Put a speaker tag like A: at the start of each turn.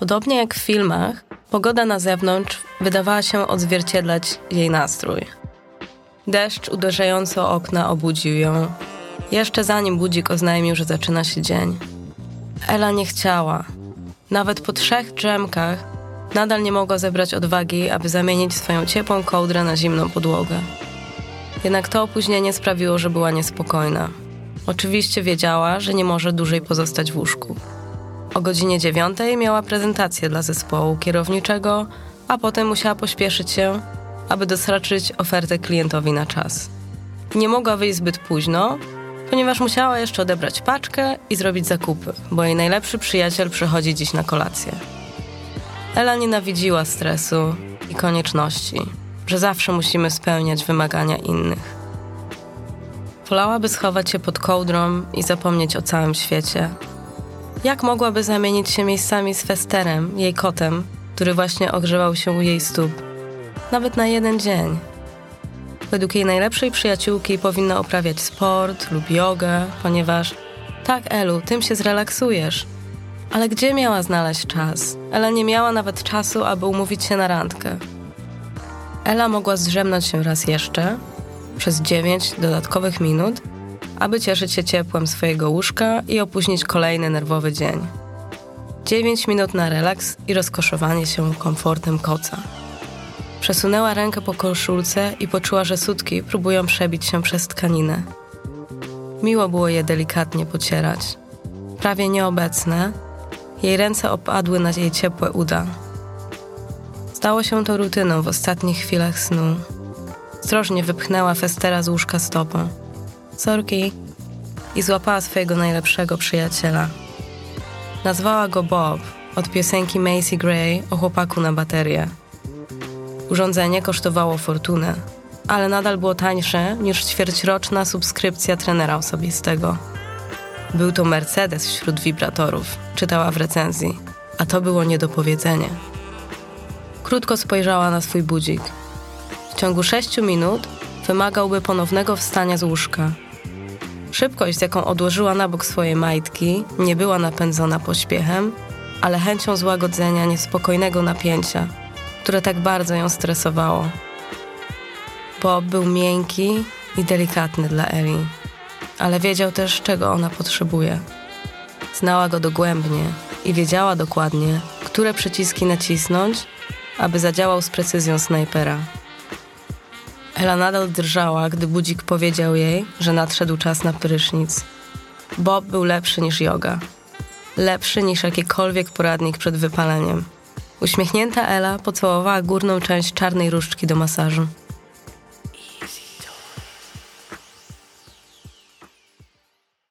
A: Podobnie jak w filmach, pogoda na zewnątrz wydawała się odzwierciedlać jej nastrój. Deszcz uderzający o okna obudził ją, jeszcze zanim budzik oznajmił, że zaczyna się dzień. Ela nie chciała. Nawet po trzech drzemkach nadal nie mogła zebrać odwagi, aby zamienić swoją ciepłą kołdrę na zimną podłogę. Jednak to opóźnienie sprawiło, że była niespokojna. Oczywiście wiedziała, że nie może dłużej pozostać w łóżku. O godzinie dziewiątej miała prezentację dla zespołu kierowniczego, a potem musiała pośpieszyć się, aby dostarczyć ofertę klientowi na czas. Nie mogła wyjść zbyt późno, ponieważ musiała jeszcze odebrać paczkę i zrobić zakupy, bo jej najlepszy przyjaciel przychodzi dziś na kolację. Ela nienawidziła stresu i konieczności, że zawsze musimy spełniać wymagania innych. Wolałaby schować się pod kołdrą i zapomnieć o całym świecie. Jak mogłaby zamienić się miejscami z Festerem, jej kotem, który właśnie ogrzewał się u jej stóp? Nawet na jeden dzień. Według jej najlepszej przyjaciółki powinna uprawiać sport lub jogę, ponieważ tak, Elu, tym się zrelaksujesz. Ale gdzie miała znaleźć czas? Ela nie miała nawet czasu, aby umówić się na randkę. Ela mogła zdrzemnąć się raz jeszcze, przez dziewięć dodatkowych minut, aby cieszyć się ciepłem swojego łóżka i opóźnić kolejny nerwowy dzień. Dziewięć minut na relaks i rozkoszowanie się komfortem koca. Przesunęła rękę po koszulce i poczuła, że sutki próbują przebić się przez tkaninę. Miło było je delikatnie pocierać. Prawie nieobecne, jej ręce opadły na jej ciepłe uda. Stało się to rutyną w ostatnich chwilach snu. Ostrożnie wypchnęła Festera z łóżka stopą. Sorki. I złapała swojego najlepszego przyjaciela. Nazwała go Bob od piosenki Macy Gray o chłopaku na baterię. Urządzenie kosztowało fortunę, ale nadal było tańsze niż ćwierćroczna subskrypcja trenera osobistego. Był to Mercedes wśród wibratorów, czytała w recenzji, a to było niedopowiedzenie. Krótko spojrzała na swój budzik. W ciągu sześciu minut wymagałby ponownego wstania z łóżka. Szybkość, z jaką odłożyła na bok swoje majtki, nie była napędzona pośpiechem, ale chęcią złagodzenia niespokojnego napięcia, które tak bardzo ją stresowało. Bob był miękki i delikatny dla Eli, ale wiedział też, czego ona potrzebuje. Znała go dogłębnie i wiedziała dokładnie, które przyciski nacisnąć, aby zadziałał z precyzją snajpera. Ela nadal drżała, gdy budzik powiedział jej, że nadszedł czas na prysznic. Bob był lepszy niż yoga. Lepszy niż jakikolwiek poradnik przed wypaleniem. Uśmiechnięta Ela pocałowała górną część czarnej różdżki do masażu.